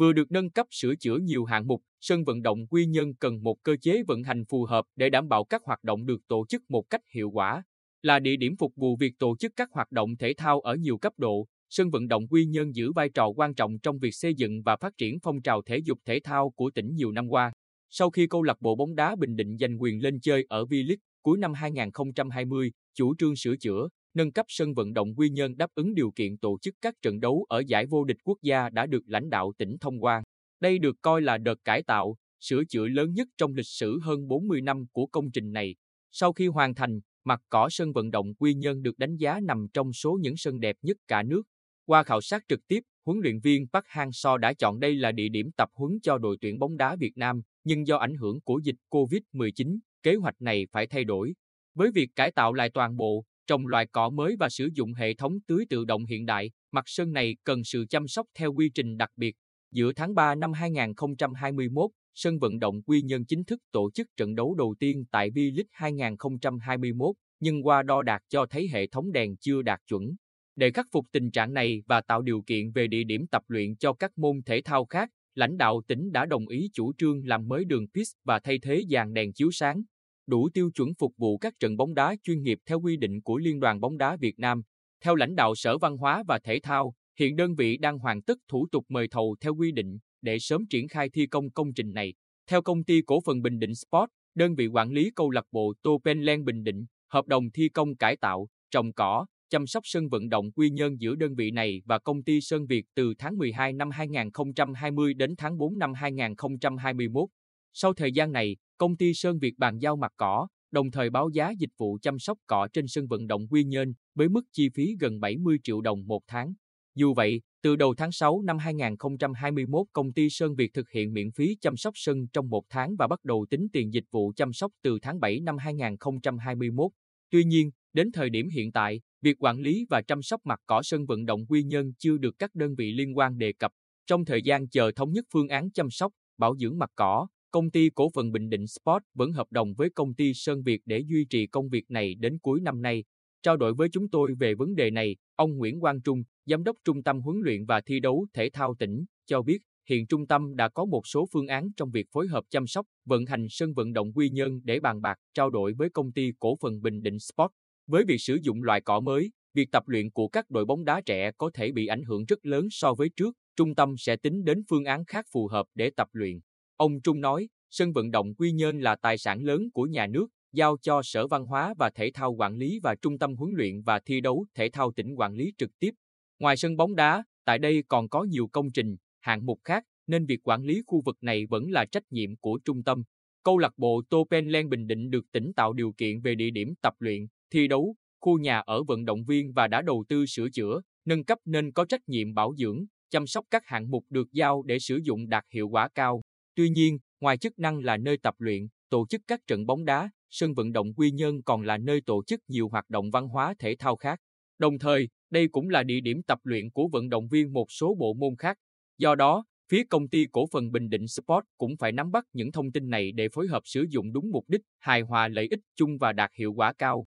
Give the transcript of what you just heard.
Vừa được nâng cấp sửa chữa nhiều hạng mục, sân vận động Quy Nhơn cần một cơ chế vận hành phù hợp để đảm bảo các hoạt động được tổ chức một cách hiệu quả. Là địa điểm phục vụ việc tổ chức các hoạt động thể thao ở nhiều cấp độ, sân vận động Quy Nhơn giữ vai trò quan trọng trong việc xây dựng và phát triển phong trào thể dục thể thao của tỉnh nhiều năm qua. Sau khi câu lạc bộ bóng đá Bình Định giành quyền lên chơi ở V-League cuối năm 2020, chủ trương sửa chữa, nâng cấp sân vận động Quy Nhơn đáp ứng điều kiện tổ chức các trận đấu ở giải vô địch quốc gia đã được lãnh đạo tỉnh thông qua. Đây được coi là đợt cải tạo, sửa chữa lớn nhất trong lịch sử hơn 40 năm của công trình này. Sau khi hoàn thành, mặt cỏ sân vận động Quy Nhơn được đánh giá nằm trong số những sân đẹp nhất cả nước. Qua khảo sát trực tiếp, huấn luyện viên Park Hang-seo đã chọn đây là địa điểm tập huấn cho đội tuyển bóng đá Việt Nam, nhưng do ảnh hưởng của dịch COVID-19, kế hoạch này phải thay đổi. Với việc cải tạo lại toàn bộ, trồng loại cỏ mới và sử dụng hệ thống tưới tự động hiện đại, mặt sân này cần sự chăm sóc theo quy trình đặc biệt. Giữa tháng 3 năm 2021, sân vận động Quy Nhơn chính thức tổ chức trận đấu đầu tiên tại V-League 2021, nhưng qua đo đạc cho thấy hệ thống đèn chưa đạt chuẩn. Để khắc phục tình trạng này và tạo điều kiện về địa điểm tập luyện cho các môn thể thao khác, lãnh đạo tỉnh đã đồng ý chủ trương làm mới đường pit và thay thế dàn đèn chiếu sáng, đủ tiêu chuẩn phục vụ các trận bóng đá chuyên nghiệp theo quy định của Liên đoàn bóng đá Việt Nam. Theo lãnh đạo Sở Văn hóa và Thể thao, hiện đơn vị đang hoàn tất thủ tục mời thầu theo quy định để sớm triển khai thi công công trình này. Theo công ty cổ phần Bình Định Sport, đơn vị quản lý câu lạc bộ Tô Penland Bình Định, hợp đồng thi công cải tạo, trồng cỏ, chăm sóc sân vận động quy nhơn giữa đơn vị này và công ty Sơn Việt từ tháng 12 năm 2020 đến tháng 4 năm 2021. Sau thời gian này, công ty Sơn Việt bàn giao mặt cỏ, đồng thời báo giá dịch vụ chăm sóc cỏ trên sân vận động Quy Nhơn với mức chi phí gần 70 triệu đồng một tháng. Dù vậy, từ đầu tháng 6 năm 2021, công ty Sơn Việt thực hiện miễn phí chăm sóc sân trong một tháng và bắt đầu tính tiền dịch vụ chăm sóc từ tháng 7 năm 2021. Tuy nhiên, đến thời điểm hiện tại, việc quản lý và chăm sóc mặt cỏ sân vận động Quy Nhơn chưa được các đơn vị liên quan đề cập. Trong thời gian chờ thống nhất phương án chăm sóc, bảo dưỡng mặt cỏ, Công ty cổ phần Bình Định Sport vẫn hợp đồng với công ty Sơn Việt để duy trì công việc này đến cuối năm nay. Trao đổi với chúng tôi về vấn đề này, ông Nguyễn Quang Trung, Giám đốc Trung tâm Huấn luyện và Thi đấu Thể thao tỉnh, cho biết hiện trung tâm đã có một số phương án trong việc phối hợp chăm sóc, vận hành sân vận động Quy Nhơn để bàn bạc, trao đổi với công ty cổ phần Bình Định Sport. Với việc sử dụng loại cỏ mới, việc tập luyện của các đội bóng đá trẻ có thể bị ảnh hưởng rất lớn so với trước, trung tâm sẽ tính đến phương án khác phù hợp để tập luyện. Ông Trung nói, sân vận động Quy Nhơn là tài sản lớn của nhà nước, giao cho Sở Văn hóa và Thể thao quản lý và Trung tâm huấn luyện và thi đấu thể thao tỉnh quản lý trực tiếp. Ngoài sân bóng đá, tại đây còn có nhiều công trình, hạng mục khác, nên việc quản lý khu vực này vẫn là trách nhiệm của trung tâm. Câu lạc bộ Tô Bình Định được tỉnh tạo điều kiện về địa điểm tập luyện, thi đấu, khu nhà ở vận động viên và đã đầu tư sửa chữa, nâng cấp nên có trách nhiệm bảo dưỡng, chăm sóc các hạng mục được giao để sử dụng đạt hiệu quả cao. Tuy nhiên, ngoài chức năng là nơi tập luyện, tổ chức các trận bóng đá, sân vận động Quy Nhơn còn là nơi tổ chức nhiều hoạt động văn hóa thể thao khác. Đồng thời, đây cũng là địa điểm tập luyện của vận động viên một số bộ môn khác. Do đó, phía công ty cổ phần Bình Định Sport cũng phải nắm bắt những thông tin này để phối hợp sử dụng đúng mục đích, hài hòa lợi ích chung và đạt hiệu quả cao.